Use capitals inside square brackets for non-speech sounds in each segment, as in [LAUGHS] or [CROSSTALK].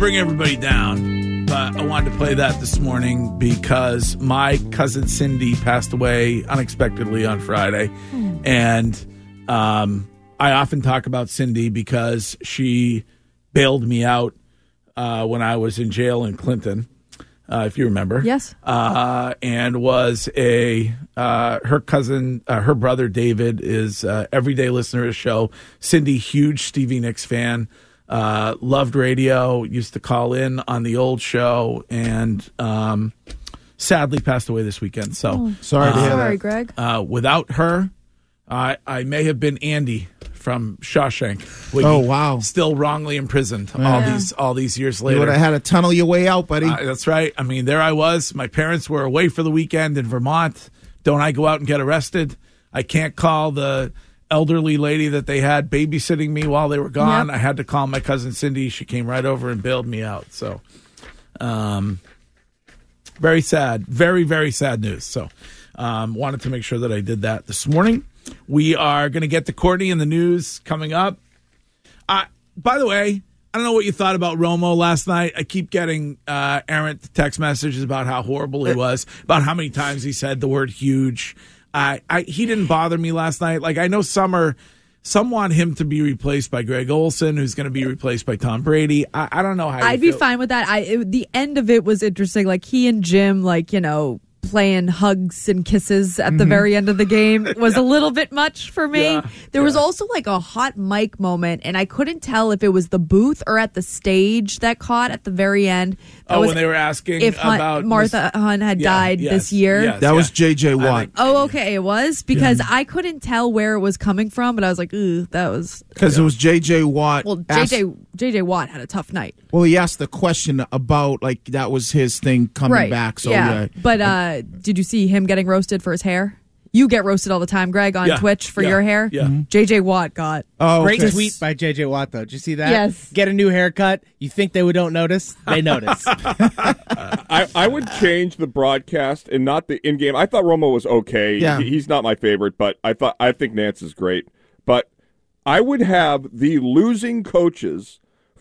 Bring everybody down, but I wanted to play that this morning because my cousin Cindy passed away unexpectedly on Friday. And um, I often talk about Cindy because she bailed me out uh, when I was in jail in Clinton, uh, if you remember. Yes. Uh, and was a uh, her cousin, uh, her brother David is uh, everyday listener to the show. Cindy, huge Stevie Nicks fan. Uh, loved radio. Used to call in on the old show, and um, sadly passed away this weekend. So Sorry to hear Sorry, that. Greg. uh, without her, I I may have been Andy from Shawshank. Wiggy, Oh, wow. Still wrongly imprisoned all these all these years You later. would have had to tunnel your way out, buddy. Uh, that's right. I mean, there I was. My parents were away for the weekend in Vermont. Don't I go out and get arrested? I can't call the elderly lady that they had babysitting me while they were gone. Yep. I had to call my cousin Cindy. She came right over and bailed me out. So, um, very sad. Very, very sad news. So, um, wanted to make sure that I did that this morning. We are going to get to Courtney in the news coming up. Uh, by the way, I don't know what you thought about Romo last night. I keep getting uh, errant text messages about how horrible he was, about how many times he said the word huge. I, I he didn't bother me last night. Like I know some are, some want him to be replaced by Greg Olsen, who's going to be replaced by Tom Brady. I, I don't know how. I'd be feel. fine with that. I it, the end of it was interesting. Like he and Jim, like you know, playing hugs and kisses at the mm-hmm. very end of the game was a little bit much for me. Yeah, there was also like a hot mic moment, and I couldn't tell if it was the booth or at the stage that caught at the very end. That Oh, was when they were asking if Hunt, about Martha Hunt had Yeah, died yes, this year. yes, that yeah. was J.J. Watt. think- Oh, okay, it was because I couldn't tell where it was coming from, but I was like, "Ooh, that was." Because it was J.J. Watt. Well, asked- JJ JJ Watt had a tough night. well, he asked the question about, like, that was his thing coming right. back. So, yeah. yeah. But uh, did you see him getting roasted for his hair? You get roasted all the time, Greg, on Yeah. Twitch for Yeah. your hair. Yeah. JJ Watt got. Oh, Great okay. tweet by JJ Watt though. Did you see that? Yes. Get a new haircut. You think they would don't notice? They notice. [LAUGHS] I, I would change the broadcast and not the in game. I thought Romo was okay. Yeah. He- he's not my favorite, but I thought I think Nantz is great. But I would have the losing coaches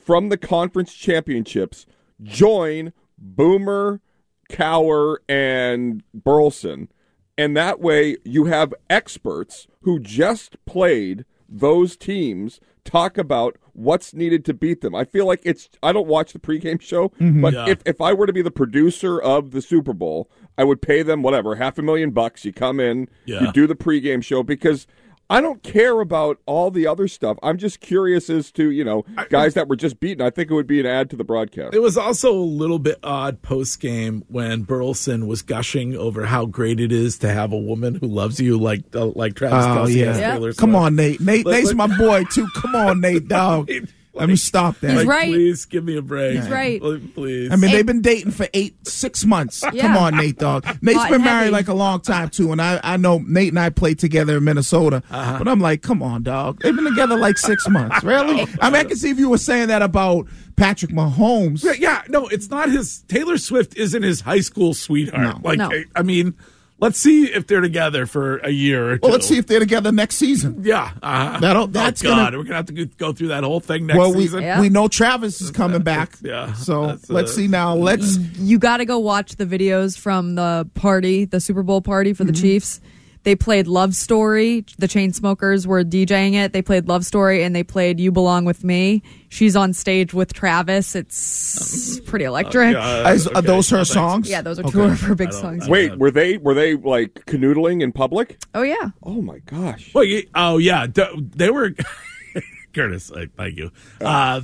from the conference championships join Boomer, Cowher, and Burleson. And that way you have experts who just played those teams talk about what's needed to beat them. I feel like it's I don't watch the pregame show, mm-hmm. but Yeah. if, if I were to be the producer of the Super Bowl, I would pay them whatever, half a million bucks. You come in, Yeah. you do the pregame show because I don't care about all the other stuff. I'm just curious as to, you know, guys that were just beaten. I think it would be an add to the broadcast. It was also a little bit odd post game when Burleson was gushing over how great it is to have a woman who loves you like uh, like Travis Oh, Kelce yeah. has Yeah. Come on, Nate. Nate, Let- Nate's let- my boy, too. Come on, Nate, dog. [LAUGHS] Let me stop that. He's Like, right. Please give me a break. He's right. Please. I mean, they've been dating for eight, six months. Yeah. Come on, Nate, dog. [LAUGHS] Nate's Hot been married heavy. like a long time too, and I, I know Nate and I played together in Minnesota. Uh-huh. But I'm like, come on, dog. They've been together like six months. Really? [LAUGHS] I mean, I can see if you were saying that about Patrick Mahomes. Yeah, yeah, no, it's not his. Taylor Swift isn't his high school sweetheart. No. Like, No. I, I mean, let's see if they're together for a year or two. Well, let's see if they're together next season. Yeah, uh, That'll- that's oh God, gonna- we're gonna have to go- go through that whole thing next well, we season. Yeah. we know Travis is coming back. Yeah, So let's uh, see now. Let's You got to go watch the videos from the party, the Super Bowl party for the Mm-hmm. Chiefs. They played Love Story. The Chainsmokers were DJing it. They played Love Story and they played You Belong with Me. She's on stage with Travis. It's pretty electric. Uh, is, are okay. those her thanks. songs? Yeah, those are Okay. two of her big songs. Wait, were they were they like canoodling in public? Oh yeah. Oh my gosh! Well, you, oh yeah, they were. [LAUGHS] Curtis, I, thank you. Uh,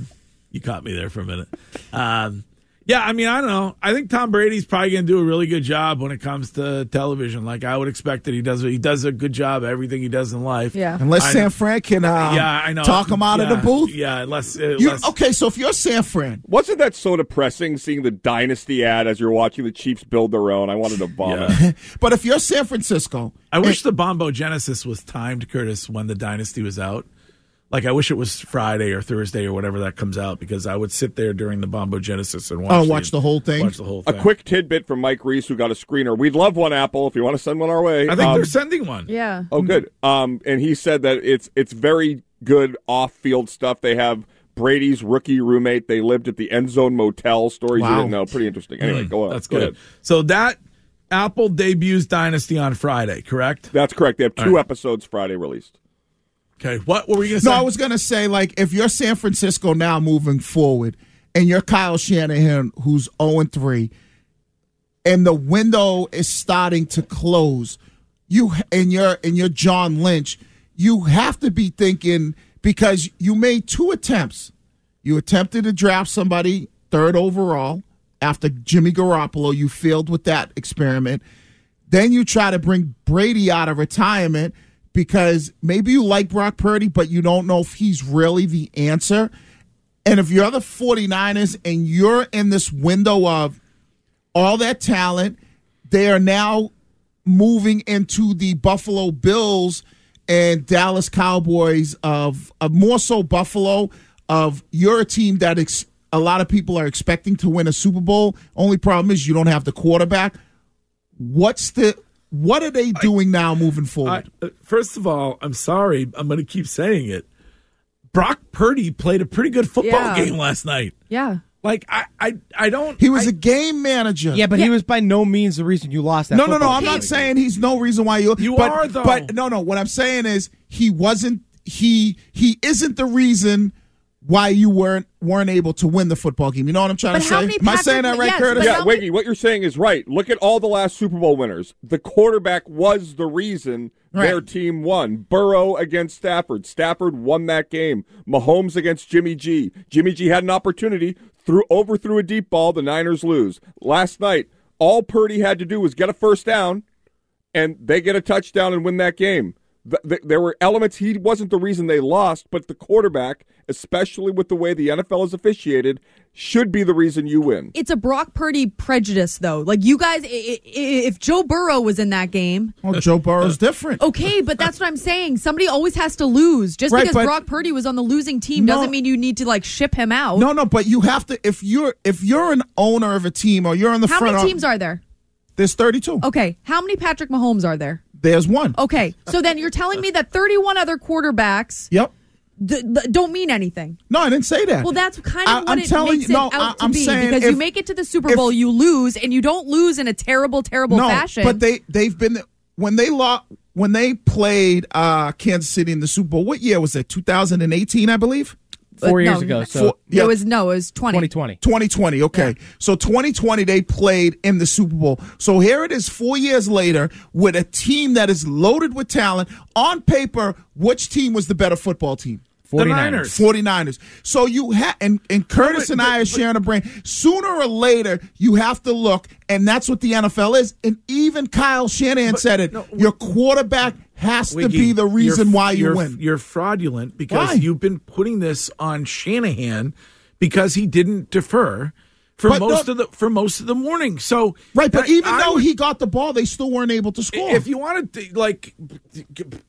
you caught me there for a minute. Um, yeah, I mean, I don't know. I think Tom Brady's probably going to do a really good job when it comes to television. Like I would expect that he does. He does a good job at everything he does in life. Yeah. Unless I San know. Fran can uh, yeah, I know. talk him out of the booth. Yeah, unless, uh, You, unless okay, so if you're San Fran, Wasn't that so depressing seeing the dynasty ad as you're watching the Chiefs build their own? I wanted to vomit. Yeah. [LAUGHS] but if you're San Francisco, I wish the Bombo Genesis was timed, Curtis, when the Dynasty was out. Like I wish it was Friday or Thursday or whatever that comes out because I would sit there during the Bombo Genesis and watch. Oh, watch the whole thing? Watch the whole A quick tidbit from Mike Reiss, who got a screener. We'd love one, Apple, if you want to send one our way. I think Um, they're sending one. Yeah. Oh, good. Um, and he said that it's it's very good off-field stuff. They have Brady's rookie roommate. They lived at the End Zone Motel. Stories you didn't know. Pretty interesting. Anyway, go on. That's Go good. ahead. So that Apple debuts Dynasty on Friday, correct? That's correct. They have two All right. episodes Friday released. Okay. What were we going to say? No, I was gonna say like if you're San Francisco now moving forward, and you're Kyle Shanahan who's zero and three, and the window is starting to close, you and you're and you're John Lynch, you have to be thinking because you made two attempts. You attempted to draft somebody third overall after Jimmy Garoppolo. You failed with that experiment. Then you try to bring Brady out of retirement because maybe you like Brock Purdy, but you don't know if he's really the answer. And if you're the 49ers and you're in this window of all that talent, they are now moving into the Buffalo Bills and Dallas Cowboys of, of more so Buffalo of you're a team that ex, a lot of people are expecting to win a Super Bowl. Only problem is you don't have the quarterback. What's the what are they doing now moving forward? uh, first of all, I'm sorry. I'm going to keep saying it. Brock Purdy played a pretty good football Yeah. game last night. Yeah. Like I, I, I don't. he was I- a game manager. Yeah, but he was by no means the reason you lost that. no, no, no. football I'm game. not saying he's no reason why you. You but, are, though. But no, no. What I'm saying is he wasn't. He he isn't the reason why you weren't weren't able to win the football game. You know what I'm trying But to say? many Am I saying that right, yes, Curtis? Yeah, Wiggy, what you're saying is right. Look at all the last Super Bowl winners. The quarterback was the reason their team won. Burrow against Stafford. Stafford won that game. Mahomes against Jimmy G. Jimmy G had an opportunity, threw overthrew a deep ball. The Niners lose. Last night, all Purdy had to do was get a first down, and they get a touchdown and win that game. Th- th- there were elements he wasn't the reason they lost, but the quarterback, especially with the way the NFL is officiated, should be the reason you win. It's a Brock Purdy prejudice, though. Like you guys, i- i- if Joe Burrow was in that game, Well, Joe Burrow's [LAUGHS] different. okay, but that's what I'm saying. Somebody always has to lose. Just Right, because Brock Purdy was on the losing team No. doesn't mean you need to like ship him out. No, no, but you have to if you're if you're an owner of a team or you're in the How front. many teams are there? There's 32. Okay, how many Patrick Mahomes are there? There's one. Okay, so then you're telling me that 31 other quarterbacks Yep. d- d- don't mean anything. No, I didn't say that. Well, that's kind I- of what I'm it telling makes you- it no, out I- to I'm be. saying because if- you make it to the Super if- Bowl, you lose, and you don't lose in a terrible, terrible no, fashion. but they they've been when they lost when they played uh, Kansas City in the Super Bowl. What year was that? 2018, I believe. Four years no, ago, so Four- yeah. It was no, it was 20. 2020. 2020. Okay. So 2020, they played in the Super Bowl. So here it is four years later with a team that is loaded with talent. On paper, which team was the better football team? 49ers. Niners. 49ers. So you have, and, and Curtis but- and I but- are sharing a brain. Sooner or later, you have to look, and that's what the NFL is. And even Kyle Shanahan said it. no, your quarterback has to be the reason why you you're- win. You're fraudulent because Why? you've been putting this on Shanahan because he didn't defer for But most no- of the for most of the morning. So right, but I- even I though would- he got the ball, they still weren't able to score. if you wanted to like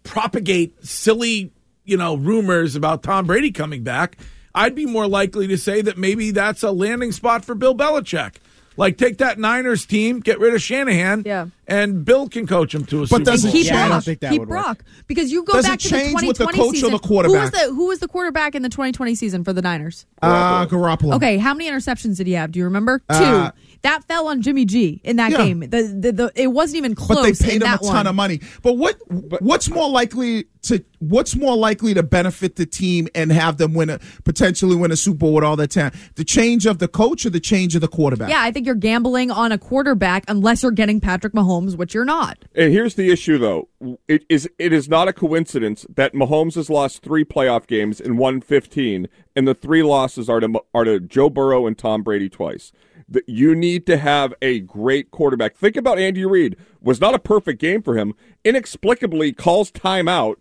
propagate silly, you know, rumors about Tom Brady coming back, I'd be more likely to say that maybe that's a landing spot for Bill Belichick. Like take that Niners team, get rid of Shanahan, Yeah. and Bill can coach them to a But Super does Bowl. it keep Yeah, I don't Brock. think that keep would work. Because you go Does it back to the change with the 2020 coach or season. the Who was quarterback? the who was the quarterback in the 2020 season for the Niners? Uh, Garoppolo. Okay, how many interceptions did he have? Do you remember? Two. Uh, that fell on Jimmy G in that Yeah. game. The, the, the it wasn't even close. but they paid in him a ton one. of money. But what what's more likely to what's more likely to benefit the team and have them win a potentially win a Super Bowl with all that talent? The change of the coach or the change of the quarterback? Yeah, I think you're gambling on a quarterback unless you're getting Patrick Mahomes, which you're not. And here's the issue, though. It is it is not a coincidence that Mahomes has lost three playoff games and won 15, and the three losses are to are to Joe Burrow and Tom Brady twice. That you need to have a great quarterback. Think about Andy Reid. Was not a perfect game for him. Inexplicably calls timeout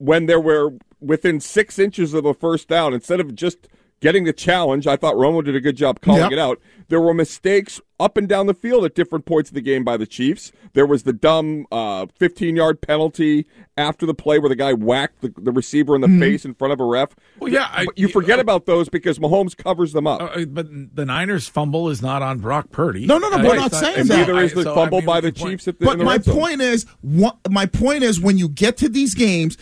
when there were within six inches of a first down instead of just getting the challenge. I thought Romo did a good job calling Yep. it out. There were mistakes up and down the field at different points of the game by the Chiefs. There was the dumb 15 yard penalty after the play where the guy whacked the, the receiver in the face in front of a ref. Well, yeah, I- you forget about those because Mahomes covers them up. Uh, but the Niners fumble is not on Brock Purdy. No, no, no, Uh, we're it's not saying and that. neither is the So, I fumble mean, by the the point- Chiefs at the, But in the my red zone. point is, what, my point is, when you get to these games,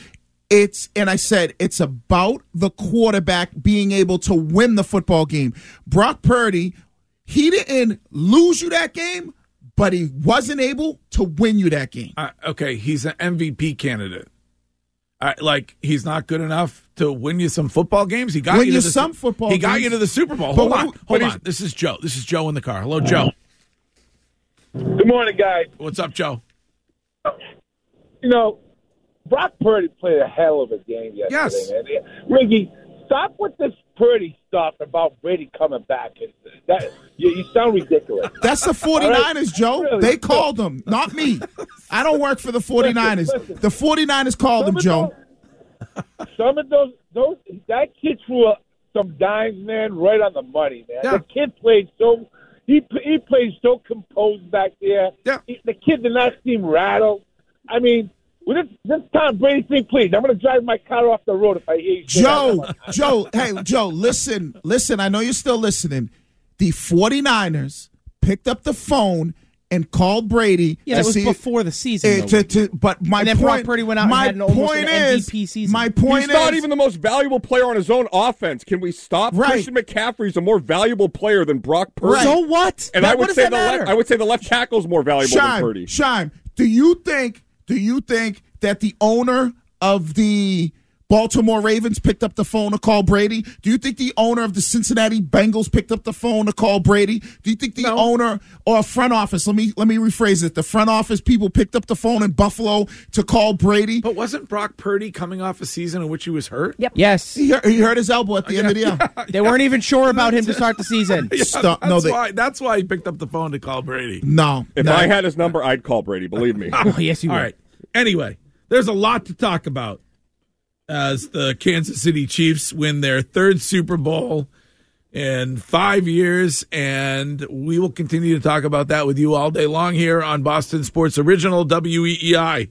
it's and I said it's about the quarterback being able to win the football game. Brock Purdy, he didn't lose you that game, but he wasn't able to win you that game. Uh, okay, he's an MVP candidate. I, like he's not good enough to win you some football games. He got Win you, you to the, some football He got games. you to the Super Bowl. Hold what- on, hold on. This is Joe. This is Joe in the car. Hello, Joe. Good morning, guys. What's up, Joe? You know, Brock Purdy played a hell of a game yesterday, Yes. man. Wiggy, stop with this Purdy stuff about Brady coming back. That you, you sound ridiculous. [LAUGHS] That's the 49ers, Joe. Really? They called him, not me. I don't work for the 49ers. Listen, listen. The 49ers called Some of Joe. those- Some of those, those that kid threw a, some dimes, man, right on the money, man. Yeah. The kid played so he he played so composed back there. Yeah. He- the kid did not seem rattled. I mean, with this this Tom Brady thing, please, I'm going to drive my car off the road if I hear you. Joe. Joe, hey, Joe, listen, listen. I know you're still listening. The 49ers picked up the phone and called Brady. Yeah, to that was see- before the season. uh, to, to, but my And then point, Brock Purdy went out and my had an- point an is, MVP season. My point He's is, not even the most valuable player on his own offense. Can we stop? Right. Christian McCaffrey's a more valuable player than Brock Purdy. Right. So what? And That- I what would does say the left, I would say the left tackle's more valuable than Purdy. Shime, do you think? Do you think that the owner of the Baltimore Ravens picked up the phone to call Brady? Do you think the owner of the Cincinnati Bengals picked up the phone to call Brady? Do you think the owner or front office? Let me let me rephrase it. The front office people picked up the phone in Buffalo to call Brady. But wasn't Brock Purdy coming off a season in which he was hurt? Yep. yes, He hurt, he hurt his elbow at the end of the year. [LAUGHS] they weren't even sure about him to start the season. [LAUGHS] Yeah, Stop- That's no, they- why. That's why he picked up the phone to call Brady. No, If no. I had his number, I'd call Brady. Believe me. [LAUGHS] Oh, yes, you All were. right. Anyway, there's a lot to talk about as the Kansas City Chiefs win their third Super Bowl in five years, and we will continue to talk about that with you all day long here on Boston Sports Original WEEI.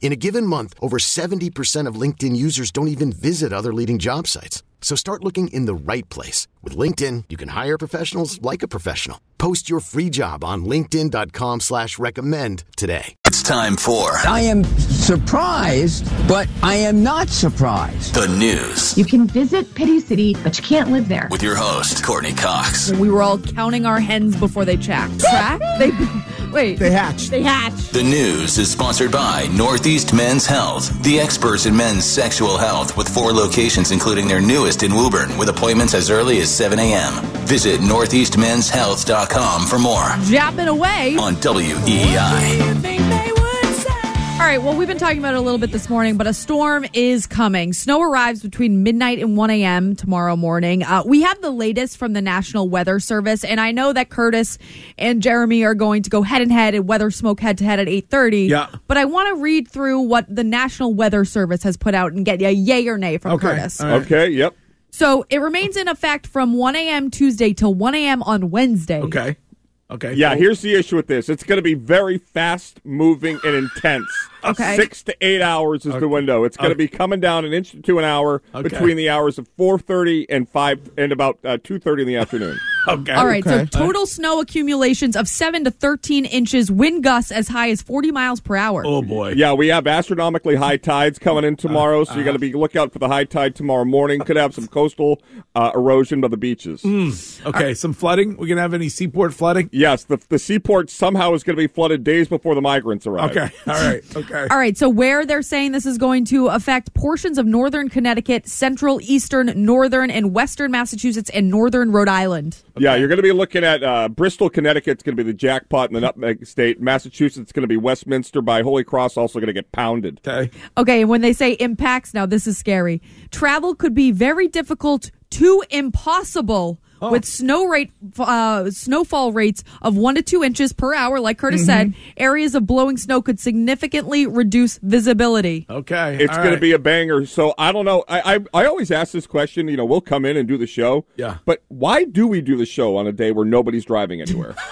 In a given month, over 70% of LinkedIn users don't even visit other leading job sites. So start looking in the right place. With LinkedIn, you can hire professionals like a professional. Post your free job on linkedin.com slash recommend today. It's time for I am surprised, but I am not surprised. the news You can visit Pity City, but you can't live there. with your host, Courtney Cox. We were all counting our hens before they chacked. Crack? They wait. They hatched. They hatched. The news is sponsored by Northeast Men's Health, the experts in men's sexual health with four locations, including their newest in Woburn, with appointments as early as 7 a.m. Visit northeastmenshealth.com for more Japping away. on E WEEI. All right, well, we've been talking about it a little bit this morning, but a storm is coming. Snow arrives between midnight and 1 a.m. tomorrow morning. Uh, we have the latest from the National Weather Service, and I know that Curtis and Jeremy are going to go head and head and weather smoke head to head at 8.30. Yeah. But I want to read through what the National Weather Service has put out and get a yay or nay from Okay. Curtis. All right. Okay, yep. So it remains in effect from 1 a.m. Tuesday till 1 a.m. on Wednesday. Okay. Okay. Yeah, cool. here's the issue with this. It's going to be very fast moving and intense. Okay. Six to eight hours is the window. It's going to Okay. be coming down an inch to an hour Okay. between the hours of 4.30 and 5 and about uh, 2.30 in the afternoon. [LAUGHS] Okay. All right, Okay. so total snow accumulations of 7 to 13 inches, wind gusts as high as 40 miles per hour. Oh boy. Yeah, we have astronomically high tides coming in tomorrow, so you got to be look out for the high tide tomorrow morning. Could have some [LAUGHS] coastal uh, erosion by the beaches. Okay. Some flooding. We gonna have any seaport flooding? Yes, the the seaport somehow is going to be flooded days before the migrants arrive. Okay. [LAUGHS] All right. Okay. All right, so where they're saying this is going to affect portions of northern Connecticut, central, eastern, northern, and western Massachusetts, and northern Rhode Island. Yeah, you're going to be looking at uh, Bristol, Connecticut's going to be the jackpot in the nutmeg state. Massachusetts going to be Westminster by Holy Cross, also going to get pounded. Okay. Okay, and when they say impacts, now this is scary. Travel could be very difficult to impossible. With snow rate, uh, snowfall rates of one to two inches per hour, like Curtis said, areas of blowing snow could significantly reduce visibility. Okay. It's going right. to be a banger. So I don't know. I, I I always ask this question. You know, we'll come in and do the show. Yeah. But why do we do the show on a day where nobody's driving anywhere? [LAUGHS]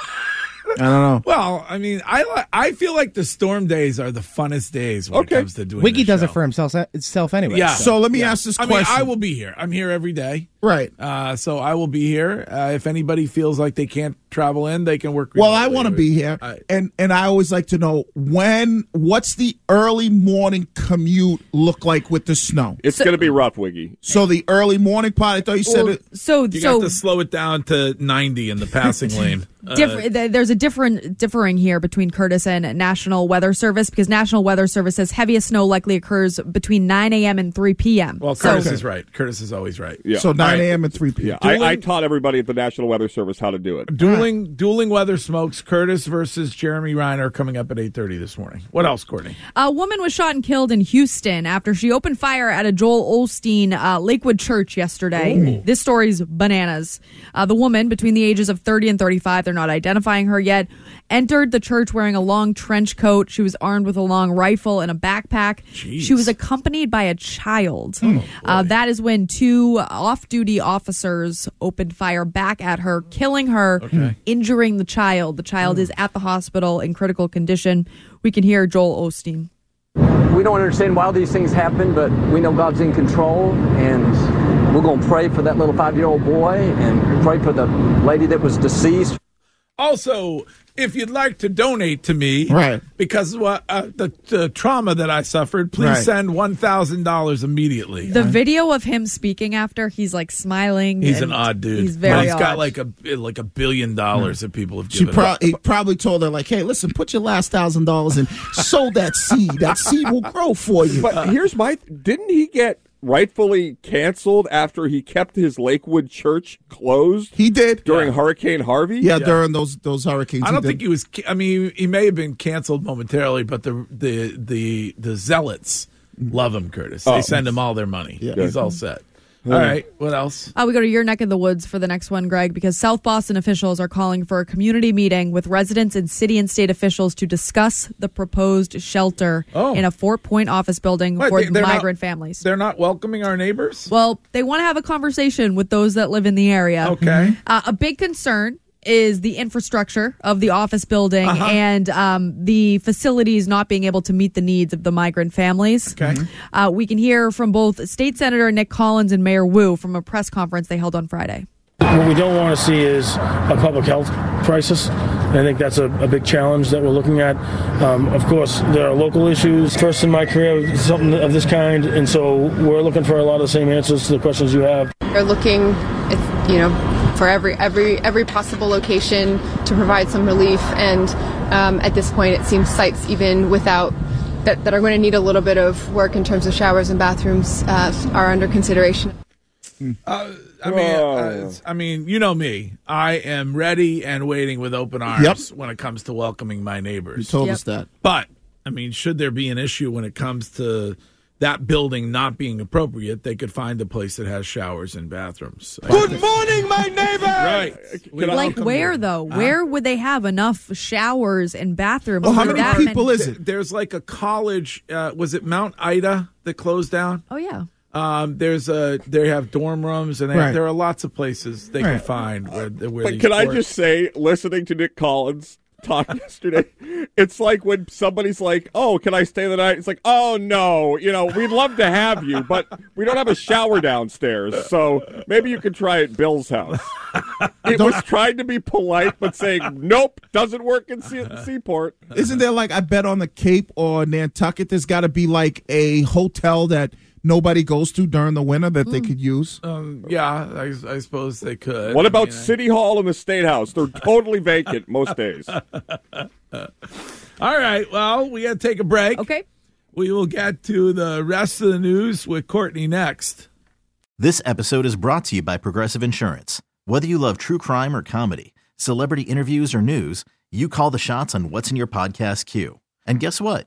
I don't know. Well, I mean, I I feel like the storm days are the funnest days when Okay. it comes to doing. Wiki the does show. it for himself itself anyway. Yeah. So let me ask this question. I mean. I will be here. I'm here every day. Right. Uh, so I will be here. Uh, if anybody feels like they can't travel in, they can work. Well, I want to be here, I- and and I always like to know when. What's the early morning commute look like with the snow? It's going to be rough, Wiggy. So the early morning part. I thought you said Well, it. so, You so got to slow it down to 90 in the passing [LAUGHS] lane. Uh, there's a different differing here between Curtis and National Weather Service because National Weather Service says heaviest snow likely occurs between 9 a.m. and 3 p.m. well, So- Curtis is right. Curtis is always right. Yeah. So nine All right. a.m. and three p.m. Yeah, I, I taught everybody at the National Weather Service how to do it. Dueling dueling weather smokes. Curtis versus Jeremy Reiner coming up at 8:30 this morning. What else, Courtney? A woman was shot and killed in Houston after she opened fire at a Joel Osteen uh, Lakewood church yesterday. This story's bananas. Uh, the woman, between the ages of 30 and 35, they're not identifying her yet, entered the church wearing a long trench coat. She was armed with a long rifle and a backpack. She was accompanied by a child. uh, that is when two off duty officers opened fire back at her, killing her, injuring the child. The child is at the hospital in critical condition. We can hear Joel Osteen. We don't understand why these things happen, but we know God's in control, and we're going to pray for that little five year old boy and pray for the lady that was deceased. Also, if you'd like to donate to me, Right. Because what uh, the, the trauma that I suffered, please Right. send one thousand dollars immediately. The video of him speaking after, he's like smiling. He's an odd dude. He's very But he's odd. got like a like a billion dollars that people have She given. pro- he probably told her like, "Hey, listen, put your last thousand dollars and sow that seed. That seed will grow for you." But here's my didn't he get rightfully canceled after he kept his Lakewood church closed. He did during Hurricane Harvey. Yeah, during those those hurricanes. I don't did. think he was. I mean, he may have been canceled momentarily, but the the the the zealots love him, Curtis. They Oh. send him all their money. Yeah. He's all set. All Yeah. right. What else? Uh, we go to your neck of the woods for the next one, Greg, because South Boston officials are calling for a community meeting with residents and city and state officials to discuss the proposed shelter in a Fort Point office building What, for they- they're not- migrant families. They're not welcoming our neighbors. Well, they want to have a conversation with those that live in the area. Okay. Uh, a big concern is the infrastructure of the office building Uh-huh. and um, the facilities not being able to meet the needs of the migrant families. Okay. Uh, we can hear from both State Senator Nick Collins and Mayor Wu from a press conference they held on Friday. What we don't want to see is a public health crisis. I think that's a, a big challenge that we're looking at. Um, of course, there are local issues. First in my career, something of this kind, and so we're looking for a lot of the same answers to the questions you have. They're looking, you know, for every every every possible location to provide some relief, and um, at this point, it seems sites even without that, that are going to need a little bit of work in terms of showers and bathrooms uh, are under consideration. Uh, I mean, uh, I mean, you know me. I am ready and waiting with open arms Yep. when it comes to welcoming my neighbors. You told us that. But I mean, should there be an issue when it comes to that building not being appropriate, they could find a place that has showers and bathrooms. Good morning, my neighbor. Right. We like where you. though? Huh? Where would they have enough showers and bathrooms? Well, how many that people many- is it? There's like a college. Uh, was it Mount Ida that closed down? Oh yeah. Um, there's a they have dorm rooms and they, Right. there are lots of places they can find where, where But these can I just say, listening to Nick Collins talk [LAUGHS] yesterday, it's like when somebody's like, "Oh, can I stay the night?" It's like, "Oh no, you know, we'd love to have you, but we don't have a shower downstairs, so maybe you could try at Bill's house." [LAUGHS] It was trying to be polite, but saying, "Nope, doesn't work in Se- Seaport." Isn't there like I bet on the Cape or Nantucket? There's got to be like a hotel that nobody goes to during the winter that they could use. Um, yeah, I, I suppose they could. What I about mean, I- City Hall and the State House? They're [LAUGHS] totally vacant most days. [LAUGHS] All right. Well, we got to take a break. Okay. We will get to the rest of the news with Courtney next. This episode is brought to you by Progressive Insurance. Whether you love true crime or comedy, celebrity interviews or news, you call the shots on what's in your podcast queue. And guess what?